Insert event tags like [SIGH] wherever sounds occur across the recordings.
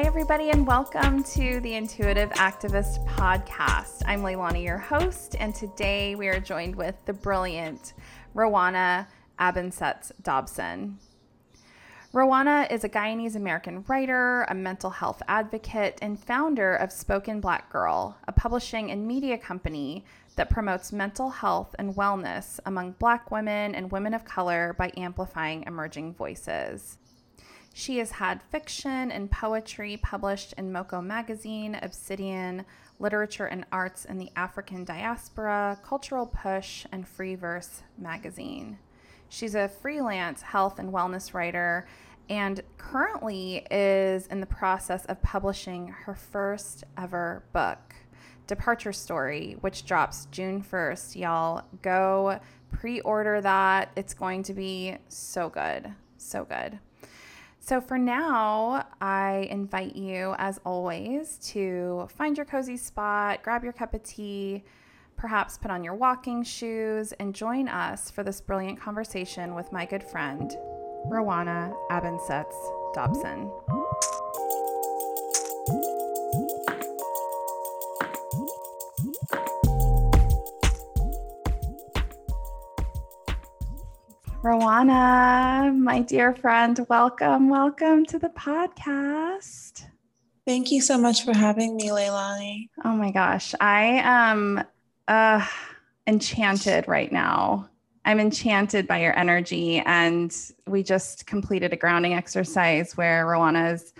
Hi, everybody, and welcome to the Intuitive Activist Podcast. I'm Leilani, your host, and today we are joined with the brilliant Rowana Abensets Dobson. Rowana is a Guyanese American writer, a mental health advocate, and founder of Spoken Black Girl, a publishing and media company that promotes mental health and wellness among Black women and women of color by amplifying emerging voices. She has had fiction and poetry published in Moko Magazine, Obsidian, Literature and Arts in the African Diaspora, Culture Push, and Free Verse Magazine. She's a freelance health and wellness writer and currently is in the process of publishing her first ever book, Departure Story, which drops June 1st. Y'all go pre order that. It's going to be so good. So good. So, for now, I invite you, as always, to find your cozy spot, grab your cup of tea, perhaps put on your walking shoes, and join us for this brilliant conversation with my good friend, Rowana Abensets Dobson. Rowana, my dear friend, welcome, welcome to the podcast. Thank you so much for having me, Leilani. Oh my gosh, I am uh, enchanted right now. I'm enchanted by your energy, and we just completed a grounding exercise where Rowana's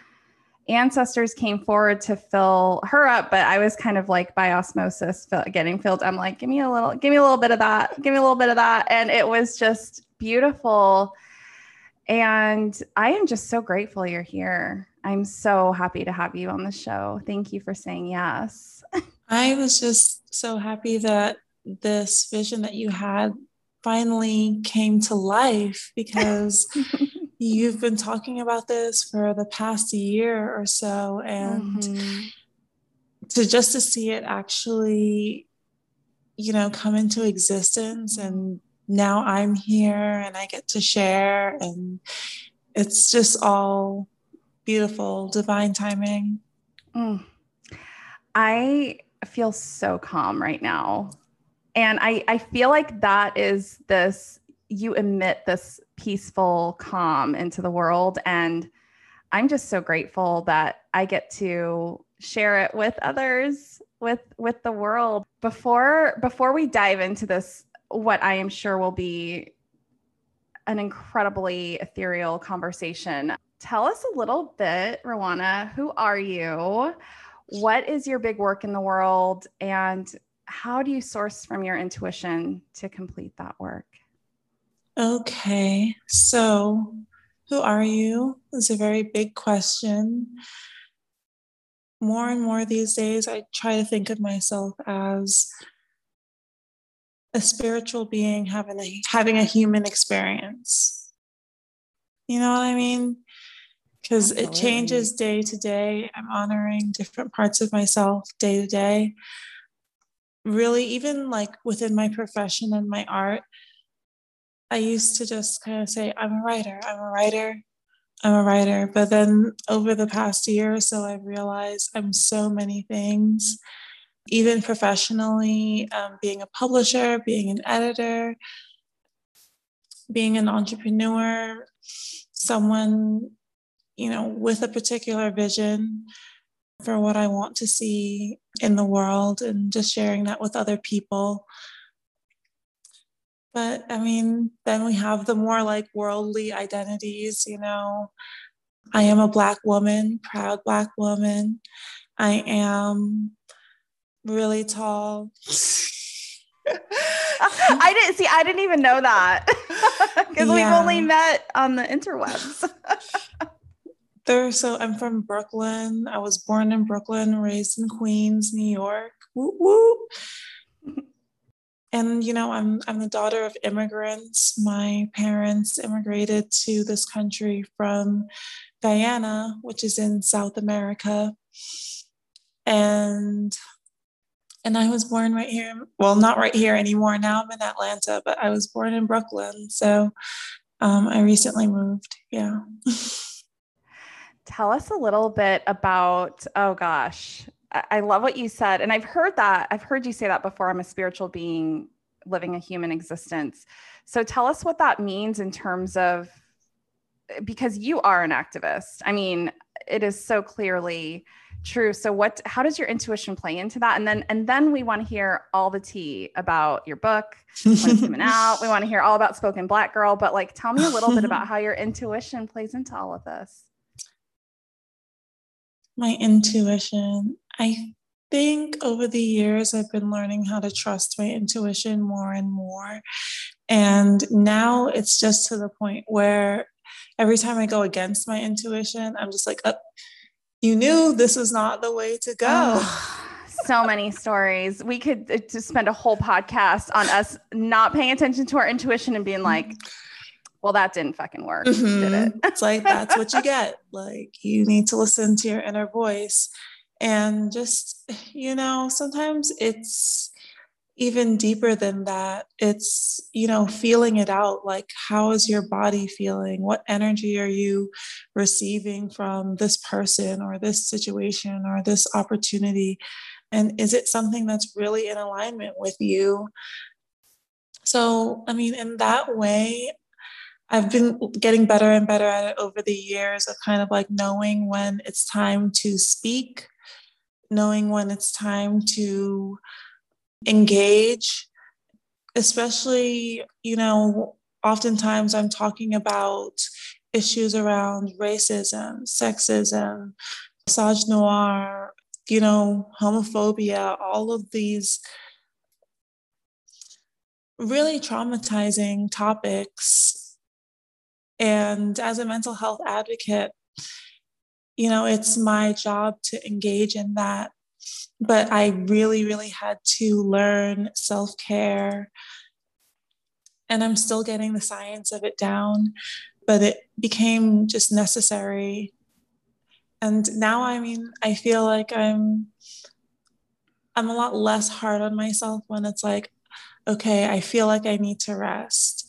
ancestors came forward to fill her up, but I was kind of like by osmosis getting filled. I'm like, give me a little, give me a little bit of that, give me a little bit of that, and it was just beautiful. And I am just so grateful you're here. I'm so happy to have you on the show. Thank you for saying yes. [LAUGHS] I was just so happy that this vision that you had finally came to life because [LAUGHS] you've been talking about this for the past year or so and mm-hmm. to just to see it actually you know come into existence and now I'm here and I get to share. And it's just all beautiful, divine timing. Mm. I feel so calm right now. And I, I feel like that is this, you emit this peaceful calm into the world. And I'm just so grateful that I get to share it with others with with the world before before we dive into this what I am sure will be an incredibly ethereal conversation. Tell us a little bit, Rowana, who are you? What is your big work in the world? And how do you source from your intuition to complete that work? Okay, so who are you? Is a very big question. More and more these days, I try to think of myself as a spiritual being having a having a human experience. You know what I mean? Because it changes day to day. I'm honoring different parts of myself day to day. Really, even like within my profession and my art, I used to just kind of say, I'm a writer, I'm a writer, I'm a writer. But then over the past year or so, I've realized I'm so many things even professionally, um, being a publisher, being an editor, being an entrepreneur, someone, you know, with a particular vision for what I want to see in the world and just sharing that with other people. But I mean, then we have the more like worldly identities, you know. I am a Black woman, proud Black woman. I am really tall. [LAUGHS] I didn't see, I didn't even know that [LAUGHS] because yeah. we've only met on the interwebs. [LAUGHS] there, so I'm from Brooklyn. I was born in Brooklyn, raised in Queens, New York. Woo woo. And you know, I'm I'm the daughter of immigrants. My parents immigrated to this country from Guyana, which is in South America. And and I was born right here. Well, not right here anymore. Now I'm in Atlanta, but I was born in Brooklyn. So um, I recently moved. Yeah. [LAUGHS] tell us a little bit about, oh gosh, I love what you said. And I've heard that, I've heard you say that before. I'm a spiritual being living a human existence. So tell us what that means in terms of, because you are an activist. I mean, it is so clearly true. So what, how does your intuition play into that? And then, and then we want to hear all the tea about your book when it's coming out. We [LAUGHS] want to hear all about Spoken Black Girl, but like, tell me a little bit about [LAUGHS] how your intuition plays into all of this my intuition. I think over the years, I've been learning how to trust my intuition more and more. And now it's just to the point where every time I go against my intuition, I'm just like, oh, you knew this was not the way to go. So many stories. We could uh, just spend a whole podcast on us not paying attention to our intuition and being like, well, that didn't fucking work, mm-hmm. did it? it's like that's what you get. [LAUGHS] Like you need to listen to your inner voice. And just, you know, sometimes it's even deeper than that. It's, you know, feeling it out. Like, how is your body feeling? What energy are you receiving from this person or this situation or this opportunity? And is it something that's really in alignment with you? So, I mean, in that way, I've been getting better and better at it over the years of kind of like knowing when it's time to speak, knowing when it's time to engage, especially, you know, oftentimes I'm talking about issues around racism, sexism, misogynoir, you know, homophobia, all of these really traumatizing topics and as a mental health advocate, you know, it's my job to engage in that. But I really, really had to learn self care. And I'm still getting the science of it down, but it became just necessary. And now, I mean, I feel like I'm. I'm a lot less hard on myself when it's like, okay, I feel like I need to rest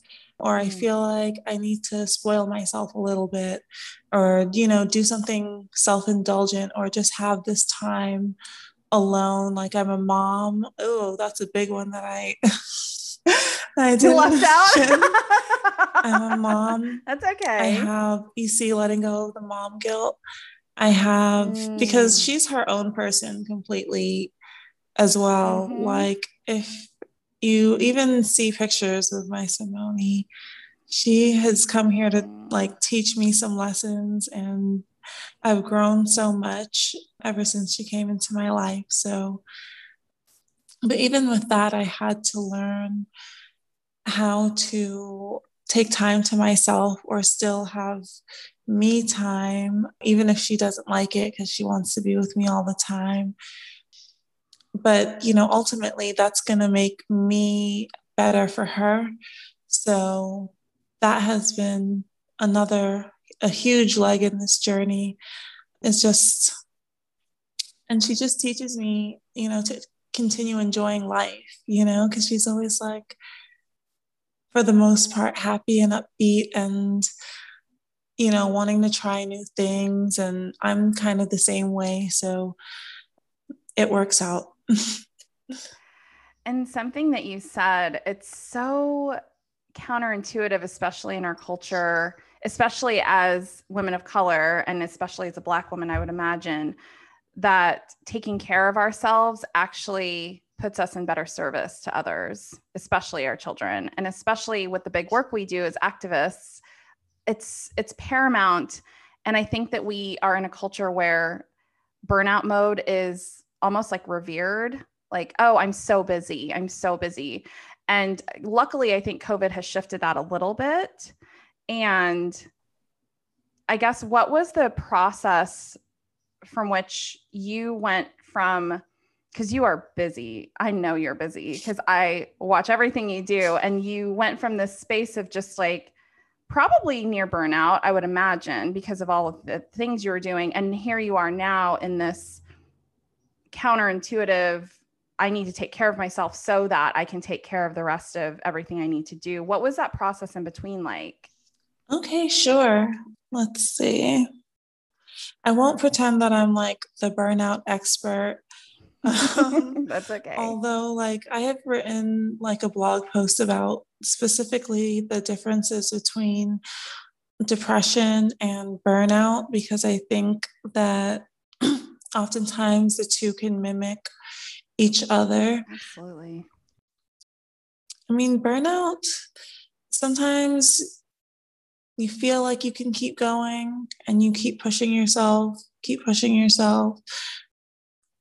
or I mm. feel like I need to spoil myself a little bit, or, you know, do something self indulgent, or just have this time alone. Like I'm a mom. Oh, that's a big one that I. [LAUGHS] I did left out. [LAUGHS] I'm a mom. That's okay. I have you see letting go of the mom guilt. I have mm. because she's her own person completely as well. Mm-hmm. Like if you even see pictures of my Simone. She has come here to like teach me some lessons and I've grown so much ever since she came into my life. So, but even with that, I had to learn how to take time to myself or still have me time, even if she doesn't like it because she wants to be with me all the time but you know ultimately that's going to make me better for her. So that has been another a huge leg in this journey. It's just and she just teaches me you know to continue enjoying life you know because she's always like for the most part happy and upbeat and you know wanting to try new things. And i'm kind of the same way. So it works out and something that you said, it's so counterintuitive, especially in our culture, especially as women of color, and especially as a Black woman, I would imagine that taking care of ourselves actually puts us in better service to others, especially our children, and especially with the big work we do as activists. It's it's paramount, and I think that we are in a culture where burnout mode is almost like revered like oh i'm so busy. I'm so busy. And luckily i think covid has shifted that a little bit. And i guess what was the process from which you went from because you are busy. I know you're busy because i watch everything you do. And you went from this space of just like probably near burnout i would imagine because of all of the things you were doing. And here you are now in this counterintuitive I need to take care of myself so that I can take care of the rest of everything I need to do. What was that process in between like? Okay, sure. Let's see. I won't pretend that I'm like the burnout expert. [LAUGHS] That's um, okay. Although, like, I have written like a blog post about specifically the differences between depression and burnout because I think that [CLEARS THROAT] oftentimes the two can mimic each other. Absolutely. I mean, burnout, sometimes you feel like you can keep going and you keep pushing yourself, keep pushing yourself.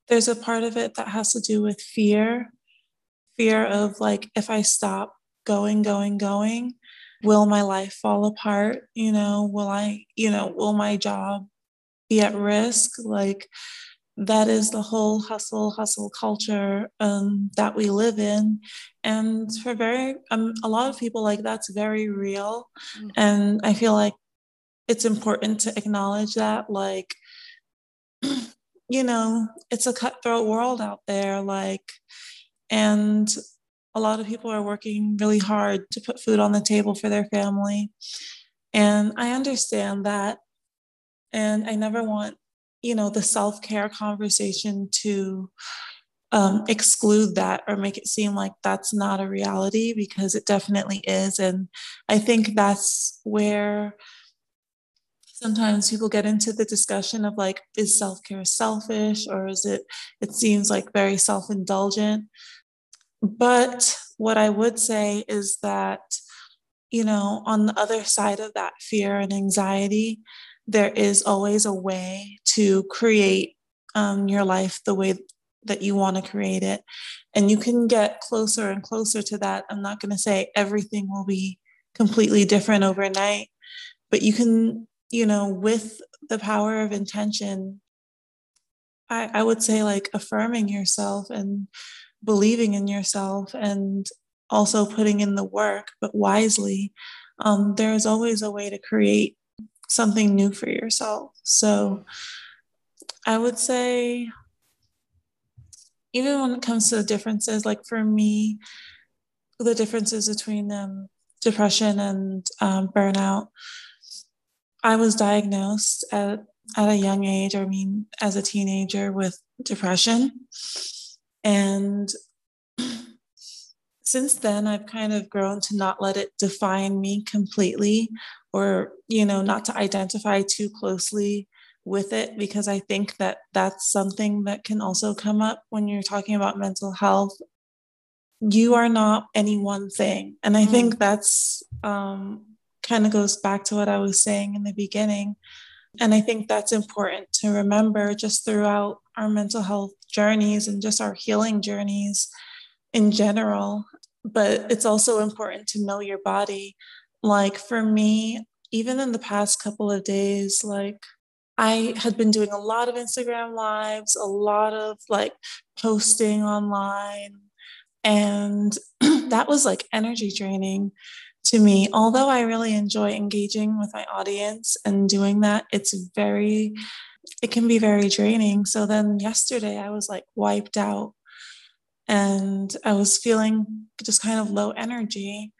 There's a part of it that has to do with fear fear of like, if I stop going, going, going, will my life fall apart? You know, will I, you know, will my job be at risk? Like, that is the whole hustle hustle culture um, that we live in and for very um, a lot of people like that's very real mm-hmm. and i feel like it's important to acknowledge that like [CLEARS THROAT] you know it's a cutthroat world out there like and a lot of people are working really hard to put food on the table for their family and i understand that and i never want you know the self-care conversation to um, exclude that or make it seem like that's not a reality because it definitely is. And i think that's where sometimes people get into the discussion of like is self-care selfish or is it it seems like very self-indulgent? But what i would say is that you know on the other side of that fear and anxiety there is always a way to create um, your life the way that you want to create it. And you can get closer and closer to that. I'm not going to say everything will be completely different overnight, but you can, you know, with the power of intention, I, I would say like affirming yourself and believing in yourself and also putting in the work, but wisely. Um, there is always a way to create something new for yourself. So I would say, even when it comes to the differences, like for me, the differences between um, depression and um, burnout, I was diagnosed at, at a young age, I mean, as a teenager with depression. And since then, I've kind of grown to not let it define me completely or you know not to identify too closely with it because i think that that's something that can also come up when you're talking about mental health. You are not any one thing. And i mm. think that's um, kind of goes back to what i was saying in the beginning. And i think that's important to remember just throughout our mental health journeys and just our healing journeys in general but it's also important to know your body like for me, even in the past couple of days, like I had been doing a lot of Instagram lives, a lot of like posting online. And [CLEARS THROAT] that was like energy draining to me. Although I really enjoy engaging with my audience and doing that, it's very, it can be very draining. So then yesterday I was like wiped out and I was feeling just kind of low energy.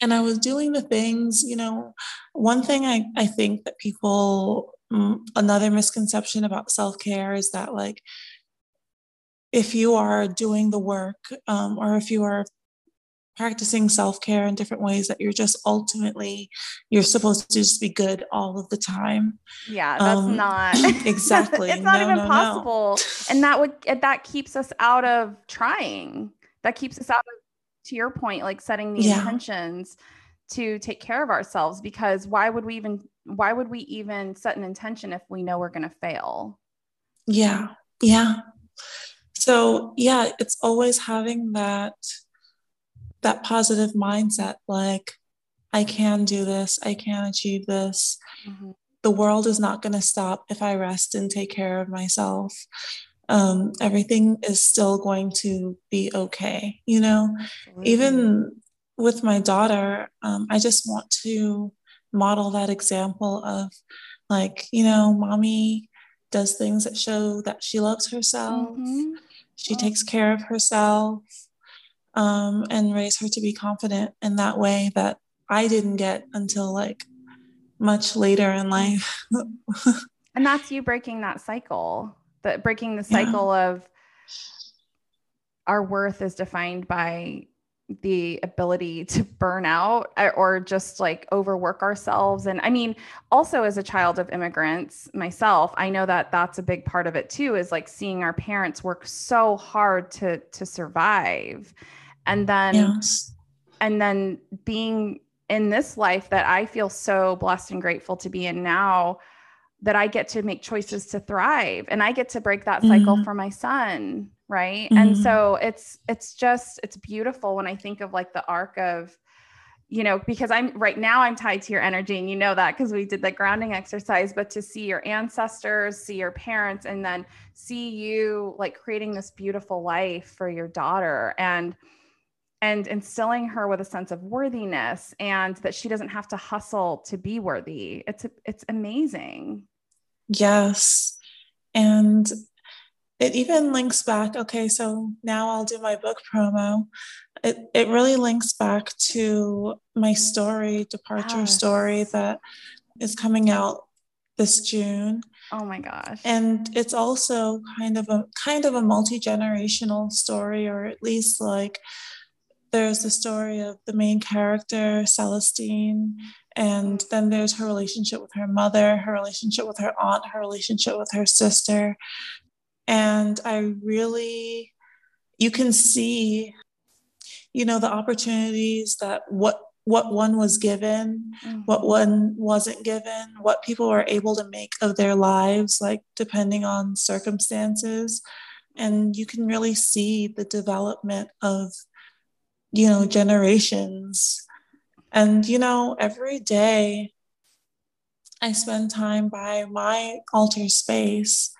And I was doing the things, you know, one thing I, I think that people, mm, another misconception about self care is that, like, if you are doing the work um, or if you are practicing self-care in different ways that you're just ultimately you're supposed to just be good all of the time yeah that's um, not [LAUGHS] exactly [LAUGHS] it's not no, even no, possible no. and that would that keeps us out of trying that keeps us out of to your point, like setting the yeah. intentions to take care of ourselves because why would we even why would we even set an intention if we know we're going to fail? Yeah. Yeah. So, yeah, it's always having that that positive mindset like I can do this, I can achieve this. Mm-hmm. The world is not going to stop if I rest and take care of myself um, everything is still going to be okay. You know, even with my daughter, um, I just want to model that example of like, you know, mommy does things that show that she loves herself, mm-hmm. she oh. takes care of herself, um, and raise her to be confident in that way that I didn't get until like much later in life. [LAUGHS] And that's you breaking that cycle, that breaking the cycle yeah. of our worth is defined by the ability to burn out uh, or just like overwork ourselves and i mean also as a child of immigrants myself i know that that's a big part of it too is like seeing our parents work so hard to to survive and then yes. and then being in this life that i feel so blessed and grateful to be in now that i get to make choices to thrive and i get to break that cycle mm-hmm. for my son right mm-hmm. and so it's it's just it's beautiful when i think of like the arc of you know because i'm right now i'm tied to your energy and you know that because we did the grounding exercise but to see your ancestors see your parents and then see you like creating this beautiful life for your daughter and and instilling her with a sense of worthiness and that she doesn't have to hustle to be worthy. It's it's amazing. Yes. And it even links back okay so now i'll do my book promo. It, it really links back to my story departure yes. story that is coming out this june. Oh my gosh. And it's also kind of a kind of a multi-generational story or at least like there's the story of the main character celestine and then there's her relationship with her mother her relationship with her aunt her relationship with her sister and I really, you can see, you know, the opportunities that what what one was given, mm-hmm. what one wasn't given, what people were able to make of their lives, like depending on circumstances. And you can really see the development of, you know, generations. And, you know, every day I spend time by my altar space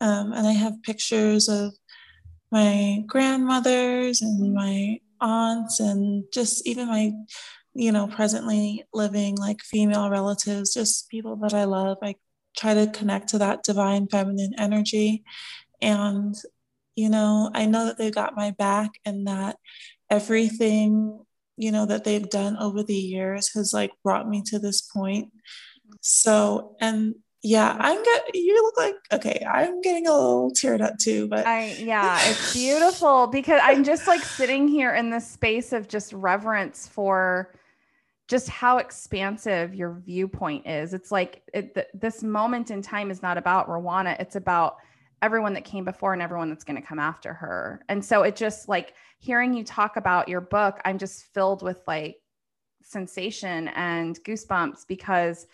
um, and I have pictures of my grandmothers and my aunts and just even my, you know, presently living like female relatives, just people that I love. I try to connect to that divine feminine energy. And, you know, I know that they've got my back and that everything, you know, that they've done over the years has like brought me to this point. So, and yeah, I'm get you look like okay, I'm getting a little teared up too, but I yeah, [LAUGHS] it's beautiful because I'm just like sitting here in this space of just reverence for just how expansive your viewpoint is. It's like it, th- this moment in time is not about Rowana, it's about everyone that came before and everyone that's going to come after her. And so it just like hearing you talk about your book, I'm just filled with like sensation and goosebumps because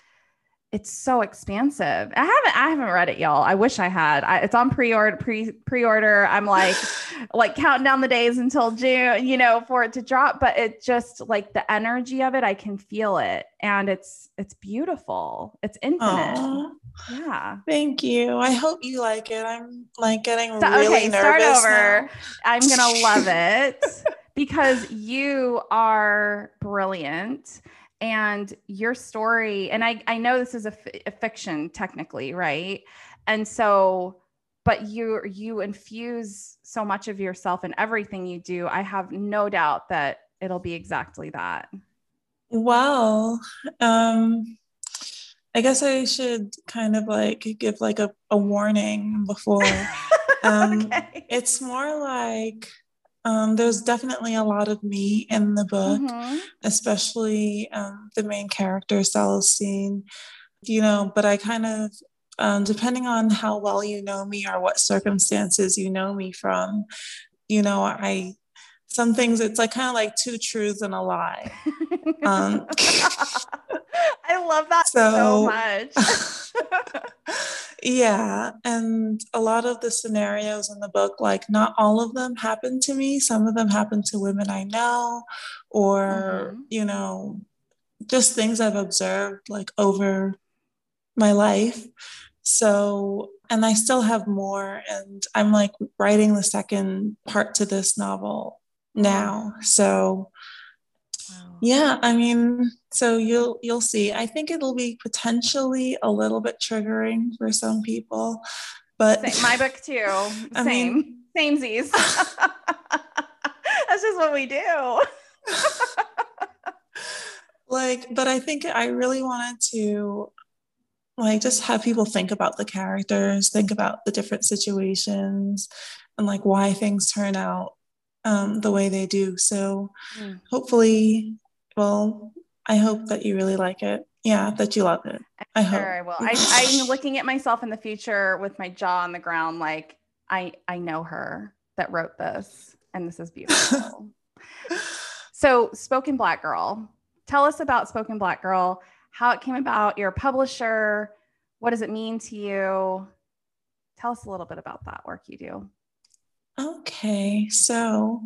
it's so expansive. I haven't I haven't read it, y'all. I wish I had. I, it's on pre-order pre pre-order. I'm like [LAUGHS] like counting down the days until June, you know, for it to drop, but it just like the energy of it, I can feel it and it's it's beautiful. It's infinite. Aww. Yeah. Thank you. I hope you like it. I'm like getting so, really okay, nervous. Start over. Now. I'm going to love [LAUGHS] it because you are brilliant and your story and i i know this is a, f- a fiction technically right? And so but you you infuse so much of yourself in everything you do i have no doubt that it'll be exactly that. Well um i guess i should kind of like give like a, a warning before. [LAUGHS] Um okay. it's more like um, there's definitely a lot of me in the book, mm-hmm. especially um, the main character, Celestine, you know, but I kind of, um, depending on how well you know me or what circumstances you know me from, you know, I, some things it's like kind of like two truths and a lie. [LAUGHS] [LAUGHS] [LAUGHS] I love that so, so much. [LAUGHS] Yeah. And a lot of the scenarios in the book, like not all of them happen to me. Some of them happen to women I know, or, mm-hmm. you know, just things I've observed like over my life. So, and I still have more. And I'm like writing the second part to this novel now. So, yeah, I mean, so you'll you'll see. I think it'll be potentially a little bit triggering for some people, but my book too. [LAUGHS] I Same. Mean, Samesies. [LAUGHS] [LAUGHS] That's just what we do. like, but I think I really wanted to like just have people think about the characters, think about the different situations and like why things turn out um, the way they do. So mm. hopefully, well, I hope that you really like it. Yeah, that you love it. I hope. Sure, I will. [LAUGHS] I, I'm looking at myself in the future with my jaw on the ground, like I I know her that wrote this, and this is beautiful. [LAUGHS] so, Spoken Black Girl. Tell us about Spoken Black Girl, how it came about, your publisher, what does it mean to you? Tell us a little bit about that work you do. Okay, so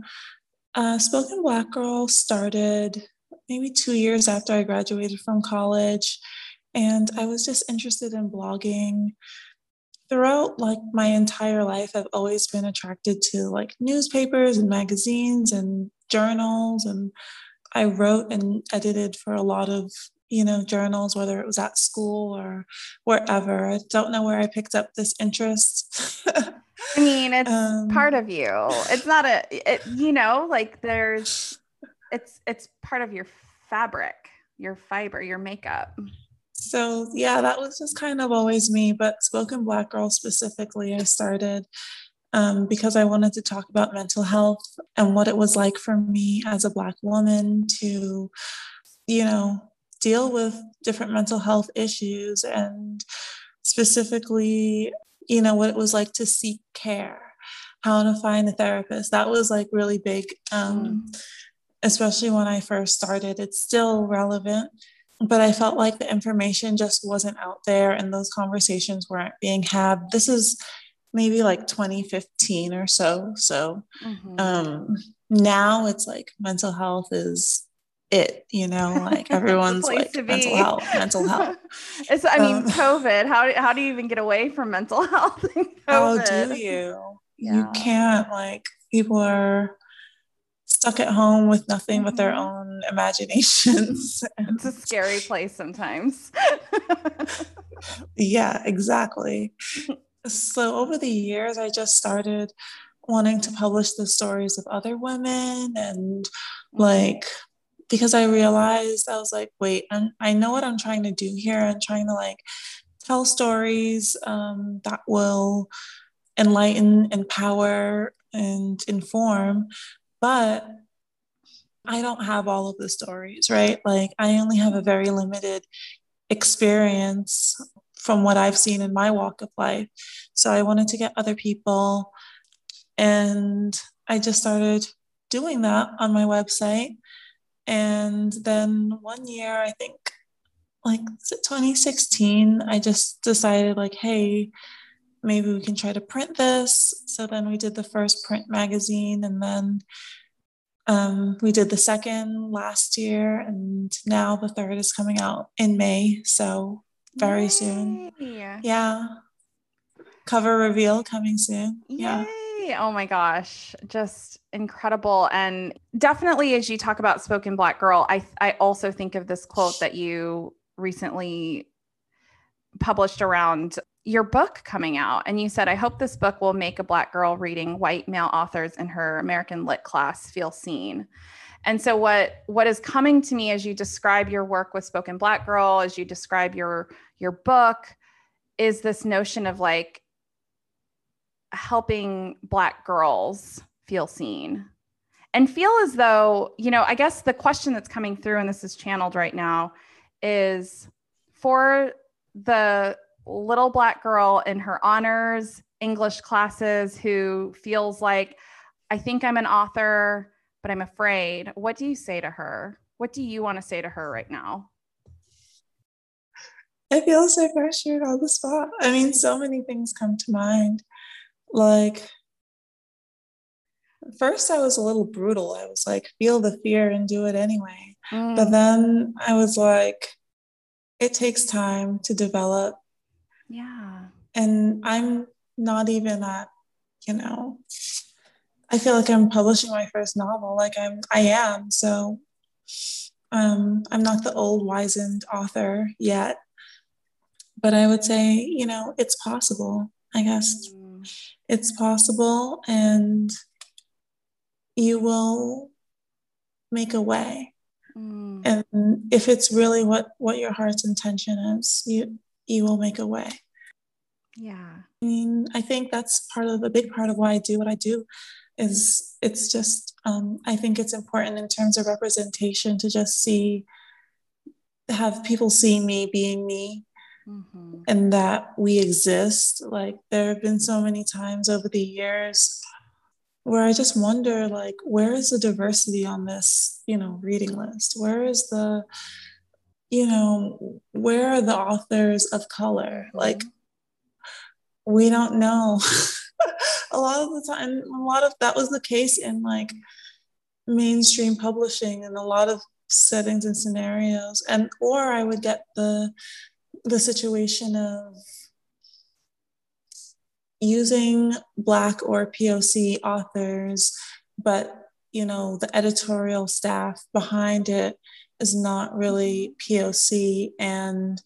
uh, Spoken Black Girl started maybe two years after I graduated from college. And I was just interested in blogging. Throughout like my entire life, I've always been attracted to like newspapers and magazines and journals. And I wrote and edited for a lot of, you know, journals, whether it was at school or wherever. I don't know where I picked up this interest. [LAUGHS] I mean, it's um, part of you. It's not a, it, you know, like there's it's it's part of your fabric, your fiber, your makeup. So yeah, that was just kind of always me. But spoken black girl specifically, I started um, because I wanted to talk about mental health and what it was like for me as a black woman to, you know, deal with different mental health issues and specifically, you know, what it was like to seek care, how to find a therapist. That was like really big. Um, mm especially when I first started. It's still relevant, but I felt like the information just wasn't out there and those conversations weren't being had. This is maybe like 2015 or so. So mm-hmm. um, now it's like mental health is it, you know, like everyone's [LAUGHS] like mental health, mental health. [LAUGHS] it's, I mean, um, COVID, how, how do you even get away from mental [LAUGHS] health? How do you? Yeah. You can't like people are stuck at home with nothing mm-hmm. but their mm-hmm. own imaginations. it's a scary place sometimes. yeah, exactly. so over the years, I just started wanting to publish the stories of other women and like because I realized I was like, wait, I'm, i know what I'm trying to do here. I'm trying to like tell stories um, that will enlighten, empower, and inform, but I don't have all of the stories, right? Like, I only have a very limited experience from what I've seen in my walk of life. So I wanted to get other people. And I just started doing that on my website. And then one year, I think like 2016, I just decided, like, hey, maybe we can try to print this. So then we did the first print magazine, and then um, we did the second last year, and now the third is coming out in May. So very Yay. soon. Yeah. Cover reveal coming soon. Yay. Yeah. Oh my gosh, just incredible. And definitely as you talk about spoken black girl, I I also think of this quote that you recently published around your book coming out and you said i hope this book will make a black girl reading white male authors in her american lit class feel seen and so what what is coming to me as you describe your work with spoken black girl as you describe your your book is this notion of like helping black girls feel seen and feel as though you know i guess the question that's coming through and this is channeled right now is for the little black girl in her honors English classes who feels like, I think I'm an author, but I'm afraid. What do you say to her? What do you want to say to her right now? I feel so pressured on the spot. I mean, so many things come to mind. Like, first, I was a little brutal. I was like, feel the fear and do it anyway. Mm. But then I was like, it takes time to develop yeah. And I'm not even at, you know, I feel like I'm publishing my first novel. Like I'm I am. So um I'm not the old wizened author yet. But I would say, you know, it's possible, I guess. Mm. It's possible and you will make a way. Mm. And if it's really what what your heart's intention is, you you will make a way. Yeah. I mean, I think that's part of a big part of why I do what I do is it's just um, I think it's important in terms of representation to just see have people see me being me mm-hmm. and that we exist. Like there have been so many times over the years where I just wonder like where is the diversity on this, you know, reading list? Where is the you know, where are the authors of color? Mm-hmm. Like we don't know. [LAUGHS] a lot of the time, a lot of that was the case in like mainstream publishing and a lot of settings and scenarios. And or I would get the the situation of using black or POC authors, but you know, the editorial staff behind it is not really POC and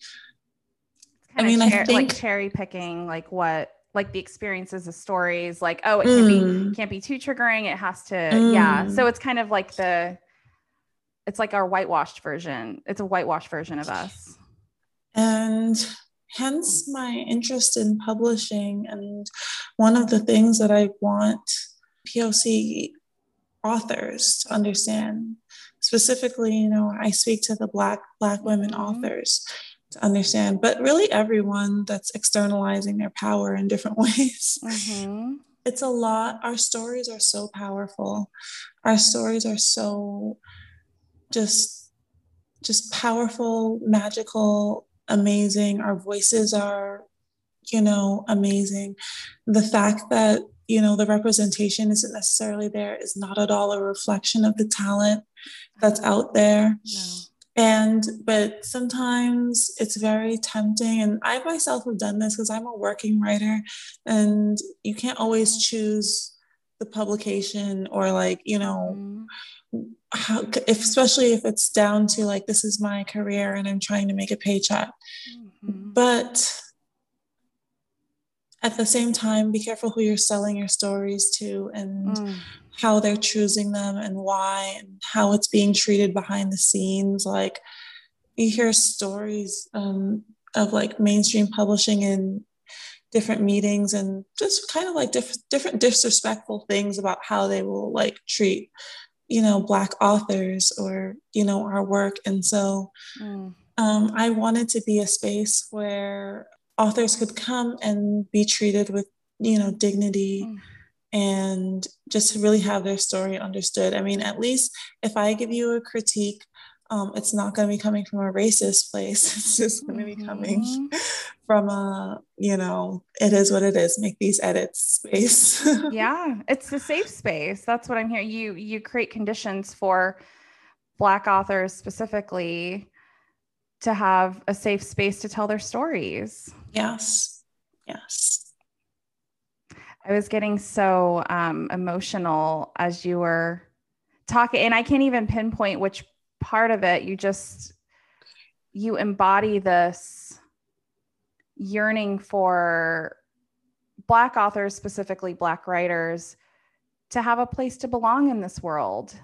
I mean, cher- I think like cherry picking, like what, like the experiences, the stories, like oh, it can mm. be can't be too triggering. It has to, mm. yeah. So it's kind of like the, it's like our whitewashed version. It's a whitewashed version of us. And hence my interest in publishing. And one of the things that I want POC authors to understand specifically you know i speak to the black black women mm-hmm. authors to understand, but really everyone that's externalizing their power in different [LAUGHS] ways. Mm-hmm. It's a lot. Our stories are so powerful. Our stories are so just just powerful, magical, amazing. Our voices are, you know, amazing. The fact that, you know, the representation isn't necessarily there is not at all a reflection of the talent that's out there. No and but sometimes it's very tempting and i myself have done this because i'm a working writer and you can't always choose the publication or like you know mm-hmm. How if, especially if it's down to like this is my career and i'm trying to make a paycheck. Mm-hmm. but at the same time be careful who you're selling your stories to and mm. how they're choosing them and why and how it's being treated behind the scenes. Like you hear stories um, of like mainstream publishing in different meetings and just kind of like diff- different disrespectful things about how they will like treat you know black authors or you know our work and so mm. um, i wanted to be a space where authors could come and be treated with you know dignity mm and just really have their story understood. I mean, at least if I give you a critique, um, it's not going to be coming from a racist place. [LAUGHS] It's just going to be coming mm-hmm. from a, you know, it is what it is. Make these edits space. [LAUGHS] yeah, it's the safe space. That's what I'm hearing. You you create conditions for Black authors specifically to have a safe space to tell their stories. Yes. Yes. I was getting so um, emotional as you were talking, and I can't even pinpoint which part of it. You just you embody this yearning for black authors, specifically black writers, to have a place to belong in this world.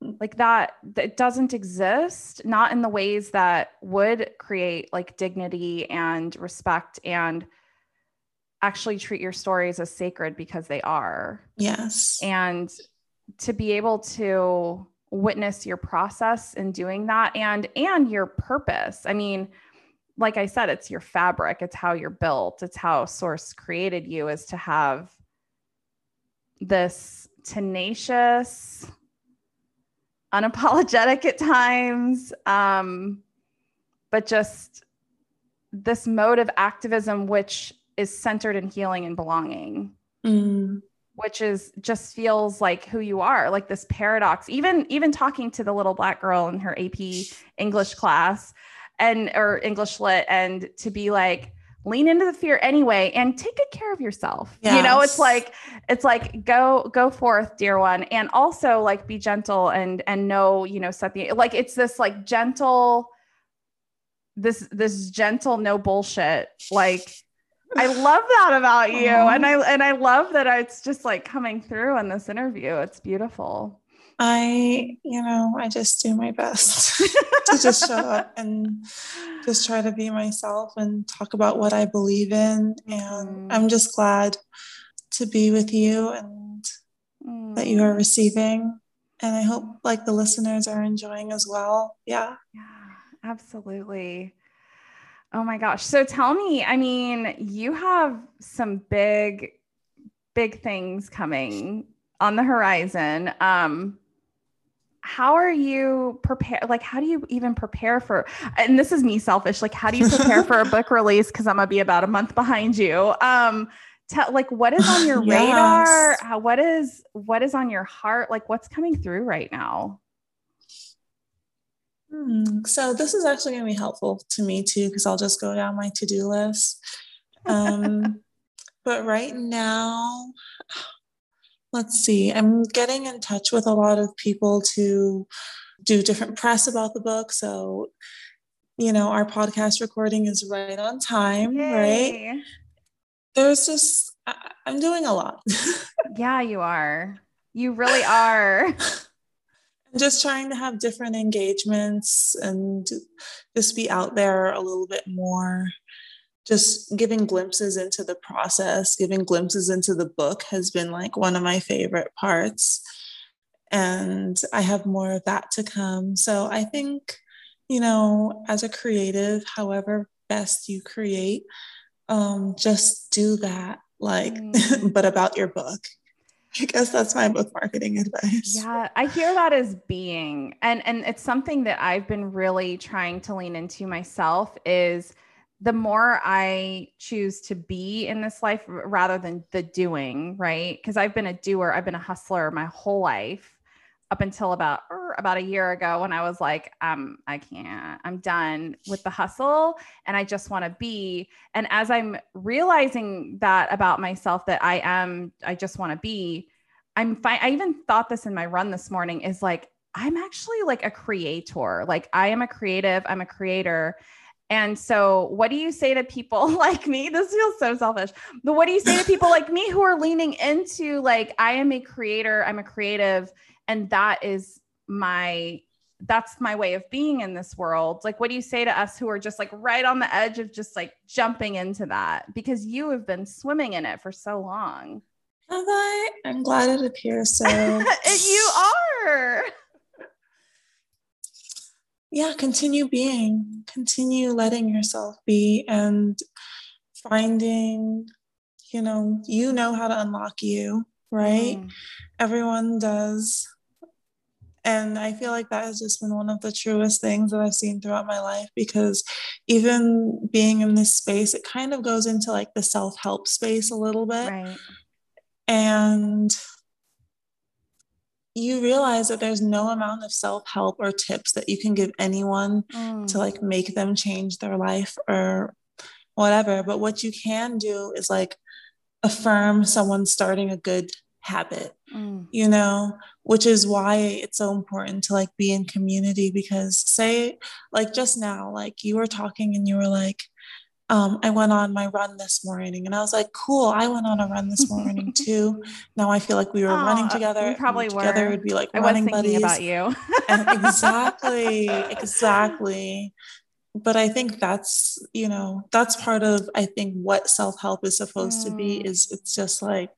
Like that, that doesn't exist, not in the ways that would create like dignity and respect and actually treat your stories as sacred because they are. Yes. And to be able to witness your process in doing that and and your purpose. I mean, like I said, it's your fabric, it's how you're built, it's how source created you is to have this tenacious unapologetic at times um but just this mode of activism which is centered in healing and belonging. Mm. Which is just feels like who you are, like this paradox. Even even talking to the little black girl in her AP English class and or English lit and to be like, lean into the fear anyway and take good care of yourself yes. you know it's like it's like go go forth dear one and also like be gentle and and know you know something like it's this like gentle this this gentle no bullshit like I love that about you. And I and I love that it's just like coming through in this interview. It's beautiful. I, you know, I just do my best [LAUGHS] to just show up and just try to be myself and talk about what I believe in. And mm. I'm just glad to be with you and mm. that you are mm. receiving. And I hope like the listeners are enjoying as well. Yeah. Yeah, absolutely. Oh my gosh. So tell me, I mean, you have some big, big things coming on the horizon. Um, how are you prepare like how do you even prepare for and this is me selfish like how do you prepare for a [LAUGHS] book release because i'm gonna be about a month behind you um tell like what is on [SIGHS] your yes. radar how, what is what is on your heart like what's coming through right now hmm. so this is actually going to be helpful to me too because i'll just go down my to-do list um [LAUGHS] but right now let's see, I'm getting in touch with a lot of people to do different press about the book. So, you know, our podcast recording is right on time, Yay. right? There's just, I, I'm doing a lot. [LAUGHS] yeah, you are. You really are. [LAUGHS] Just trying to have different engagements and just be out there a little bit more just giving glimpses into the process, giving glimpses into the book has been like one of my favorite parts. And I have more of that to come. So I think, you know, as a creative, however best you create, um, just do that, like, mm. [LAUGHS] but about your book. I guess that's my book marketing advice. Yeah, I hear that as being, and and it's something that I've been really trying to lean into myself is the more I choose to be in this life rather than the doing, right? Because I've been a doer, I've been a hustler my whole life up until about er, about a year ago when I was like, um, I can't, I'm done with the hustle and I just want to be. And as I'm realizing that about myself, that I am, I just want to be, I'm fine. I even thought this in my run this morning is like, I'm actually like a creator. Like I am a creative, I'm a creator. And so, what do you say to people [LAUGHS] like me? This feels so selfish, but what do you say to people like me who are leaning into, like, I am a creator, I'm a creative, and that is my that's my way of being in this world. Like, what do you say to us who are just like right on the edge of just like jumping into that because you have been swimming in it for so long? Have I? I'm glad it appears so. [LAUGHS] you are yeah, continue being, continue letting yourself be and finding, you know, you know how to unlock you, right? Mm. Everyone does. And I feel like that has just been one of the truest things that I've seen throughout my life because even being in this space, it kind of goes into like the self help space a little bit. Right. And you realize that there's no amount of self-help or tips that you can give anyone mm. to like make them change their life or whatever but what you can do is like affirm someone starting a good habit mm. you know which is why it's so important to like be in community because say like just now like you were talking and you were like um, I went on my run this morning and I was like, cool, I went on a run this morning [LAUGHS] too. Now I feel like we were oh, running together. We probably were. Together would be like I running was buddies. about you. and [LAUGHS] exactly, [LAUGHS] exactly. But I think that's, you know, that's part of, I think, what self help is supposed mm. to be mm. is it's just like,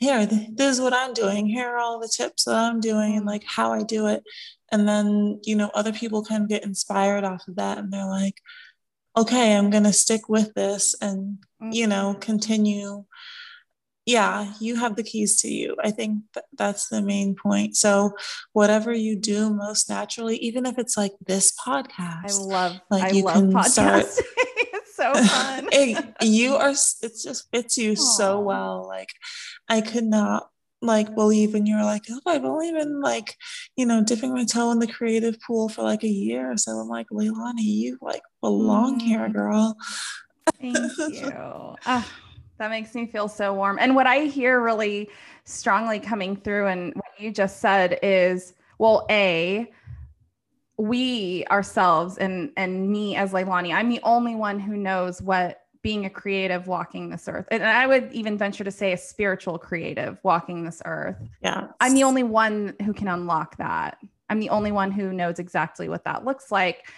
here, this is what I'm doing. Here are all the tips that I'm doing and like how I do it. And then, you know, other people kind of get inspired off of that and they're like, okay, I'm going to stick with this and, you know, mm-hmm. continue. Yeah, you have the keys to you. I think th- that's the main point. So, whatever you do most naturally, even if it's like this podcast, I love, like I you love can podcasting. start. [LAUGHS] it's so fun. [LAUGHS] it, you are, it just fits you Aww. so well. Like, I could not like believe and you're like oh i've only been like you know dipping my toe in the creative pool for like a year so. I'm like leilani you like belong mm. here girl. Thank [LAUGHS] you. Oh, that makes me feel so warm. And what i hear really strongly coming through and what you just said is well a we ourselves and and me as leilani i'm the only one who knows what being a creative walking this earth. And I would even venture to say a spiritual creative walking this earth. Yeah. I'm the only one who can unlock that. I'm the only one who knows exactly what that looks like.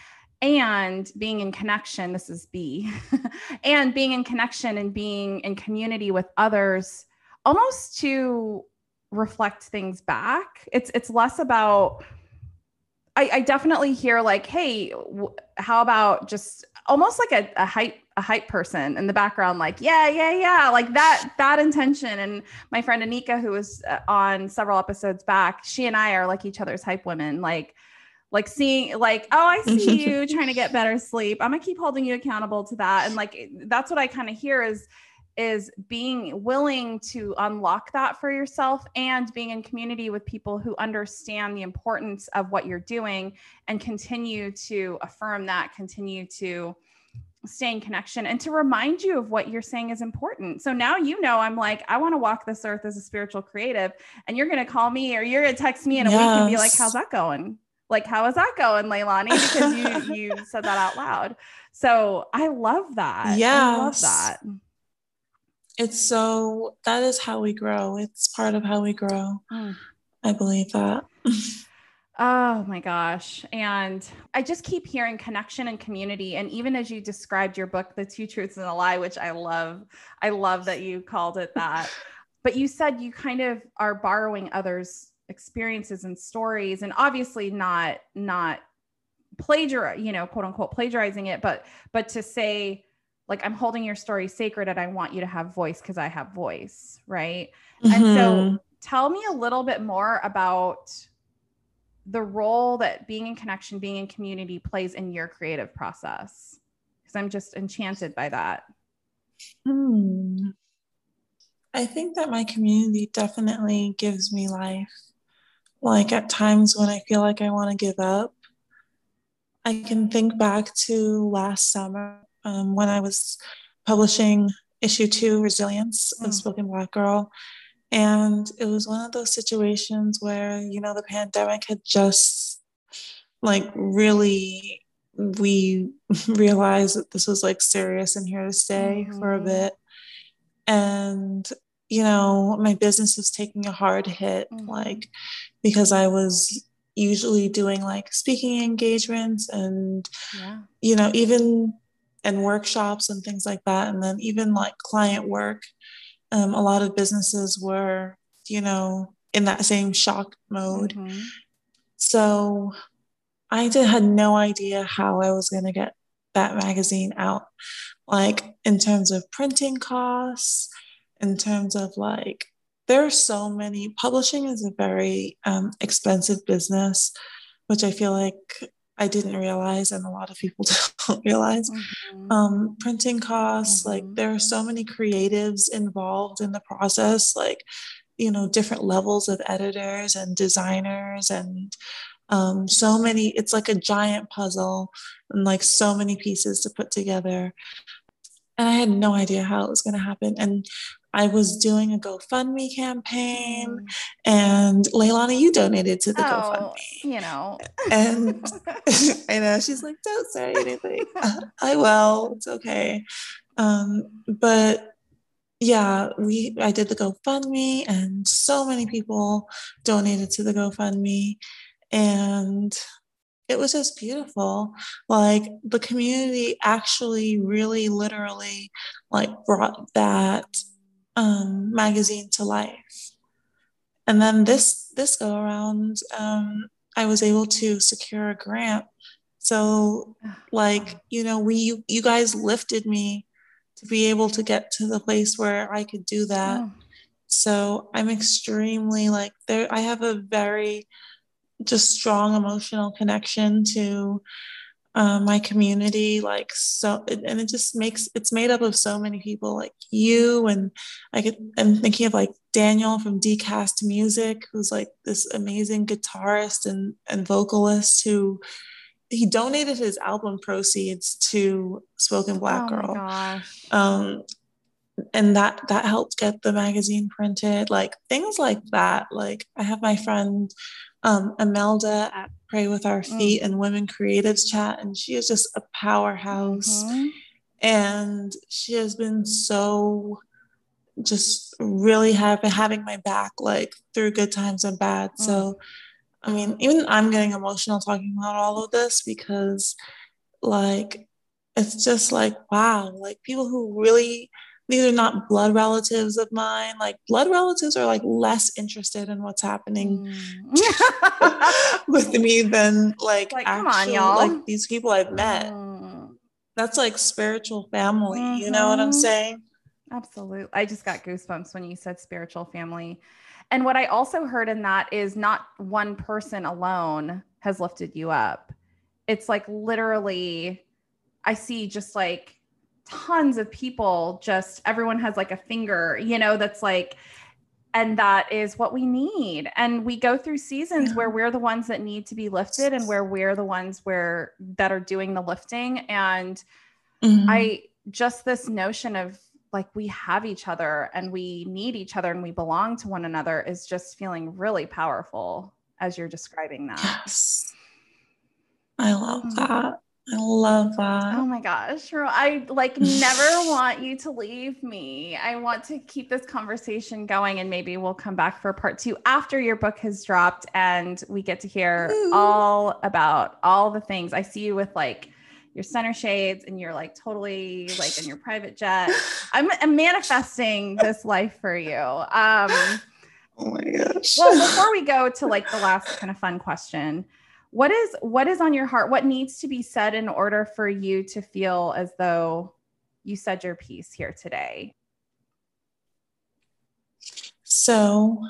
And being in connection, this is B, [LAUGHS] and being in connection and being in community with others almost to reflect things back. It's it's less about I, I definitely hear like, hey, w- how about just almost like a, a hype a hype person in the background like yeah yeah yeah like that that intention. And my friend anika who was uh, on several episodes back she and i are like each other's hype women like like seeing like oh i see [LAUGHS] you trying to get better sleep. I'm gonna keep holding you accountable to that. And like that's what i kind of hear is is being willing to unlock that for yourself and being in community with people who understand the importance of what you're doing and continue to affirm that continue to stay in connection and to remind you of what you're saying is important. So now you know I'm like, I want to walk this earth as a spiritual creative. And you're going to call me or you're going to text me in a yes. week and be like, how's that going? Like, how is that going, Leilani? Because you [LAUGHS] you said that out loud. So I love that. Yeah. I love that. It's so that is how we grow. It's part of how we grow. Mm. I believe that. [LAUGHS] Oh my gosh. And I just keep hearing connection and community. And even as you described your book, The Two Truths and a Lie, which I love, I love that you called it that. [LAUGHS] but you said you kind of are borrowing others' experiences and stories, and obviously not, not plagiar, you know, quote unquote plagiarizing it, but but to say, like, I'm holding your story sacred and I want you to have voice because I have voice, right? Mm-hmm. And so mm-hmm. tell me a little bit more about the role that being in connection, being in community plays in your creative process? Because I'm just enchanted by that. Hmm. I think that my community definitely gives me life. Like at times when I feel like I want to give up, I can think back to last summer um, when I was publishing issue two, Resilience of mm. Spoken Black Girl. And it was one of those situations where, you know, the pandemic had just like really, we [LAUGHS] realized that this was like serious and here to stay mm-hmm. for a mm-hmm. bit. And, you know, my business was taking a hard hit, mm-hmm. like, because I was usually doing like speaking engagements and, yeah. you know, even and workshops and things like that. And then even like client work um, a lot of businesses were, you know, in that same shock mode. Mm-hmm. So I did, had no idea how I was going to get that magazine out, like in terms of printing costs, in terms of like, there are so many, publishing is a very um, expensive business, which I feel like I didn't realize, and a lot of people [LAUGHS] don't realize. Mm-hmm. Um, printing costs, mm-hmm. like there are so many creatives involved in the process, like you know, different levels of editors and designers, and um, so many. It's like a giant puzzle, and like so many pieces to put together. And I had no idea how it was going to happen. And I was doing a GoFundMe campaign, mm. and Leilani, you donated to the oh, GoFundMe. You know, and [LAUGHS] [LAUGHS] I know she's like, "Don't say anything." [LAUGHS] I will. It's okay. Um, but yeah, we I did the GoFundMe, and so many people donated to the GoFundMe, and it was just beautiful. Like the community actually, really, literally, like brought that um, magazine to life. And then this this go around, um, I was able to secure a grant. So, [SIGHS] like you know, we you, you guys lifted me to be able to get to the place where I could do that. Oh. So I'm extremely like there. I have a very just strong emotional connection to uh, my community like so and it just makes it's made up of so many people like you and i could i'm thinking of like daniel from dcast music who's like this amazing guitarist and and vocalist who he donated his album proceeds to spoken black oh girl. um and that that helped get the magazine printed like things like that. Like i have my friend um, Imelda at Pray with Our Feet mm. and Women Creatives Chat, and she is just a powerhouse. Mm-hmm. And she has been so just really have having my back like through good times and bad. Mm. So I mean, even I'm getting emotional talking about all of this because like it's just like wow, like people who really these are not blood relatives of mine. Like blood relatives are like less interested in what's happening mm. [LAUGHS] with me than like, like actual, on, y'all. like these people I've met. Mm. That's like spiritual family. Mm-hmm. You know what I'm mm-hmm. saying? Absolutely. I just got goosebumps when you said spiritual family. And what I also heard in that is not one person alone has lifted you up. It's like literally, I see just like tons of people, just everyone has like a finger, you know, that's like, and that is what we need. And we go through seasons where we're the ones that need to be lifted and where we're the ones where that are doing the lifting. And mm-hmm. I just this notion of like we have each other and we need each other and we belong to one another is just feeling really powerful as you're describing that. Yes. I love mm. that. I love that. Oh my gosh. I like never [LAUGHS] want you to leave me. I want to keep this conversation going and maybe we'll come back for part two after your book has dropped and we get to hear Ooh. all about all the things. I see you with like your center shades and you're like totally like in your private jet. [LAUGHS] I'm, I'm manifesting this life for you. Um, oh my gosh. well, before [LAUGHS] we go to like the last kind of fun question, what is what is on your heart? What needs to be said in order for you to feel as though you said your piece here today? So,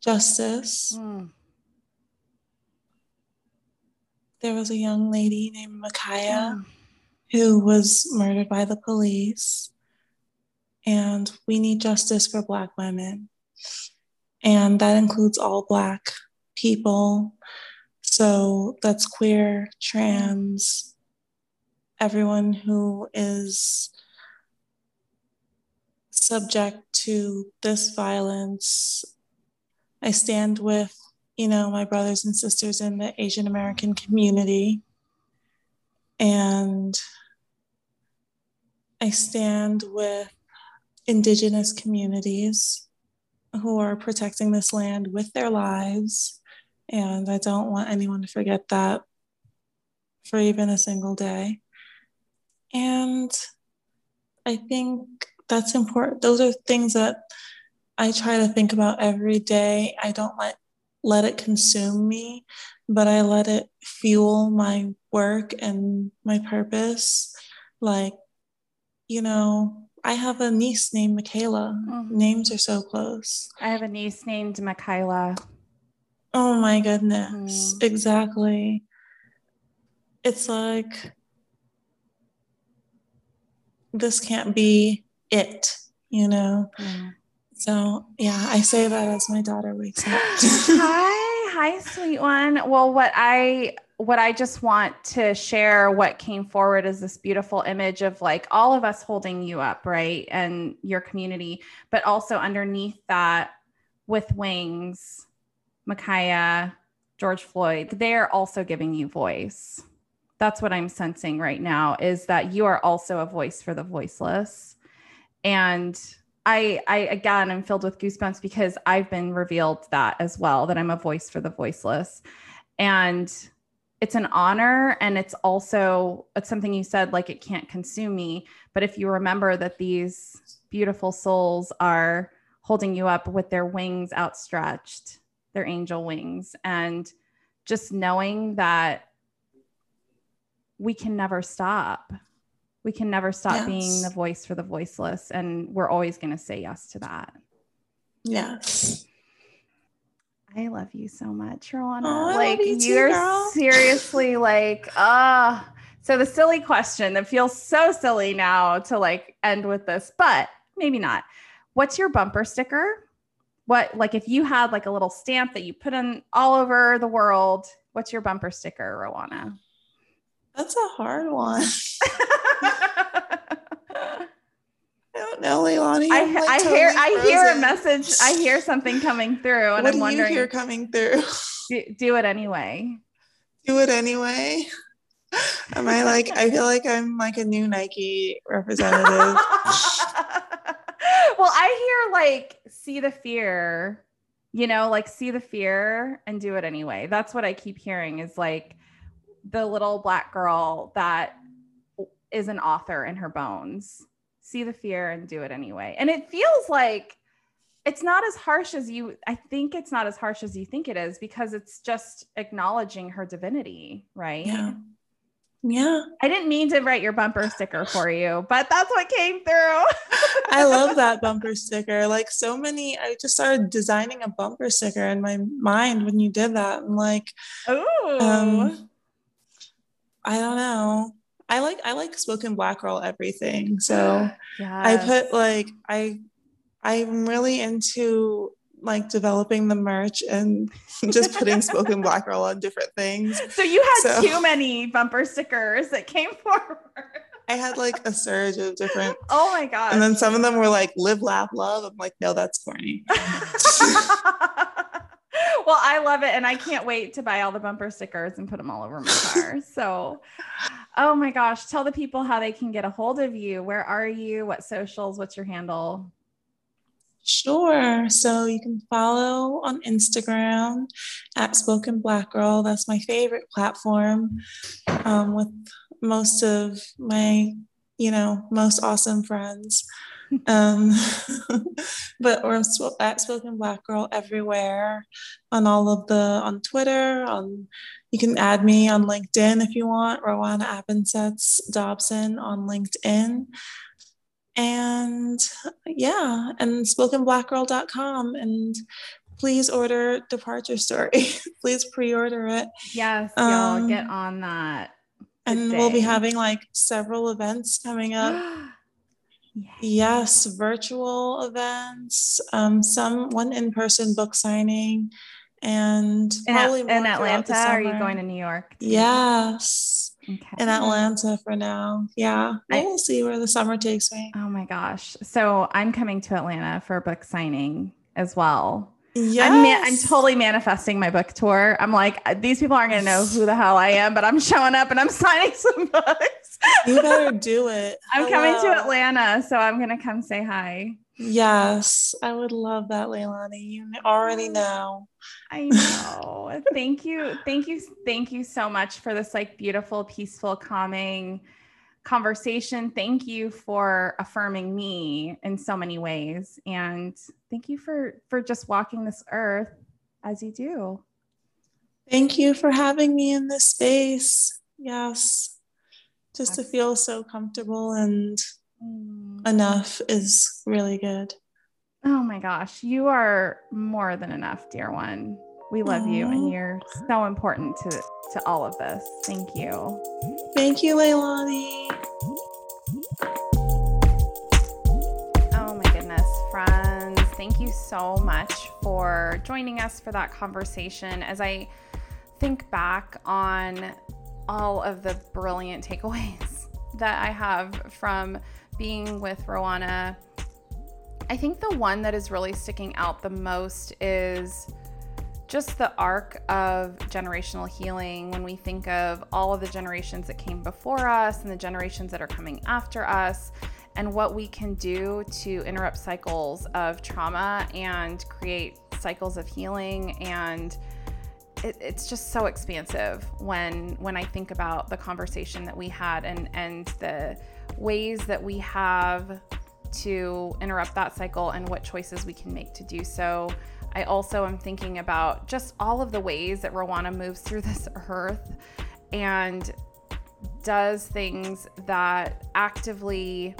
justice. Mm there was a young lady named Ma'Khia who was murdered by the police. And we need justice for Black women. And that includes all Black people. So that's queer, trans, everyone who is subject to this violence. I stand with you know, my brothers and sisters in the Asian American community. And I stand with Indigenous communities who are protecting this land with their lives. And I don't want anyone to forget that for even a single day. And I think that's important. Those are things that I try to think about every day. I don't let let it consume me, but I let it fuel my work and my purpose. Like, you know, I have a niece named Michaela. Mm-hmm. Names are so close. I have a niece named Michaela. Oh my goodness. Mm. Exactly. It's like, this can't be it, you know? Mm. So yeah, I say that as my daughter wakes up. [LAUGHS] [LAUGHS] hi, hi, sweet one. Well, what I what I just want to share what came forward is this beautiful image of like all of us holding you up, right? And your community, but also underneath that with wings, Ma'Khia, George Floyd, they're also giving you voice. That's what I'm sensing right now is that you are also a voice for the voiceless. And I, I again, I'm filled with goosebumps because I've been revealed that as well, that I'm a voice for the voiceless. And it's an honor. And it's also, it's something you said, like it can't consume me. But if you remember that these beautiful souls are holding you up with their wings outstretched, their angel wings, and just knowing that we can never stop. We can never stop yes. being the voice for the voiceless. And we're always going to say yes to that. Yes. I love you so much Rowana. Oh, like you you're too, seriously like ah. Uh, so the silly question that feels so silly now to like end with this but maybe not. What's your bumper sticker what like if you had like a little stamp that you put on all over the world what's your bumper sticker rowana that's a hard one [LAUGHS] I don't know, Leilani. I, like I totally hear frozen. I hear a message. I hear something coming through, and what I'm wondering. you hear coming through? [LAUGHS] Do, do it anyway. Do it anyway. Am I like, I feel like I'm like a new Nike representative. [LAUGHS] well, I hear like, see the fear, you know, like see the fear and do it anyway. That's what I keep hearing is like the little black girl that is an author in her bones. See the fear and do it anyway. And it feels like, it's not as harsh as you i think it's not as harsh as you think it is because it's just acknowledging her divinity right yeah yeah. I didn't mean to write your bumper sticker for you, but that's what came through. [LAUGHS] I love that bumper sticker. Like so many, I just started designing a bumper sticker in my mind when you did that. I'm like, oh, um, I don't know. I like I like spoken black girl everything. So yes. I put like I I'm really into like developing the merch and [LAUGHS] just putting spoken black girl on different things. So you had so, too many bumper stickers that came [LAUGHS] forward. I had like a surge of different. [LAUGHS] Oh my god! And then some of them were like "live, laugh, love." I'm like, no, that's corny. well, I love it, and I can't wait to buy all the bumper stickers and put them all over my car. So, oh my gosh, tell the people how they can get a hold of you. Where are you? What socials? What's your handle? Sure. So you can follow on Instagram at Spoken Black Girl. That's my favorite platform um, with most of my, you know, most awesome friends. [LAUGHS] Um, [LAUGHS] but we're at Spoken Black Girl everywhere on all of the, on Twitter, on, you can add me on LinkedIn if you want, Rowana Abensetz Dobson on LinkedIn and yeah, and spokenblackgirl.com. And please order Departure Story. [LAUGHS] please pre order it. Yes, y'all um, get on that. And we'll be having like several events coming up. [GASPS] Yes, virtual events, um, some one in person book signing, and in, probably in Atlanta. Are you going to New York? Yes. Okay. In Atlanta for now. Yeah. I will see where the summer takes me. Oh my gosh. So I'm coming to Atlanta for a book signing as well. Yes. I'm, ma- I'm totally manifesting my book tour. I'm like, uh, these people aren't going to know who the hell I am, but I'm showing up and I'm [LAUGHS] signing some books. you better do it. [LAUGHS] I'm Hello. coming to Atlanta, so I'm going to come say hi. Yes, I would love that, Leilani. You already know. I know. [LAUGHS] thank you. Thank you. Thank you so much for this like beautiful, peaceful, calming conversation. Thank you for affirming me in so many ways. And thank you for for just walking this earth as you do. Thank you for having me in this space. Yes. Just to feel so comfortable and. Enough is really good. Oh my gosh, you are more than enough, dear one. We love Aww. you and you're so important to to all of this. Thank you. Thank you, Leilani. Oh my goodness, friends. Thank you so much for joining us for that conversation as I think back on all of the brilliant takeaways [LAUGHS] that I have from being with Rowana I think the one that is really sticking out the most is just the arc of generational healing. When we think of all of the generations that came before us and the generations that are coming after us and what we can do to interrupt cycles of trauma and create cycles of healing and it, it's just so expansive when when I think about the conversation that we had and and the ways that we have to interrupt that cycle and what choices we can make to do so. I also am thinking about just all of the ways that Rowana moves through [LAUGHS] this earth and does things that actively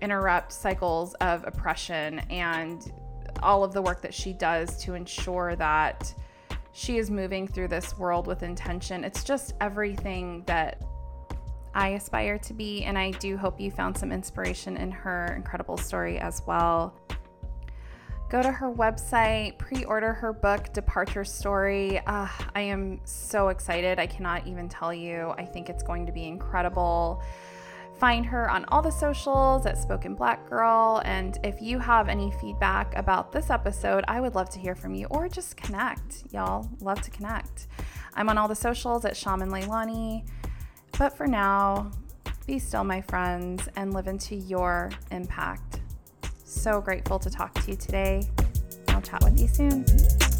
interrupt cycles of oppression and all of the work that she does to ensure that she is moving through this world with intention. It's just everything that I aspire to be, and I do hope you found some inspiration in her incredible story as well. Go to her website, pre order her book, Departure Story. Uh, I am so excited. I cannot even tell you. I think it's going to be incredible. Find her on all the socials at Spoken Black Girl. And if you have any feedback about this episode, I would love to hear from you or just connect. Y'all love to connect. I'm on all the socials at Shaman Leilani But for now, be still, my friends, and live into your impact. So grateful to talk to you today. I'll chat with you soon.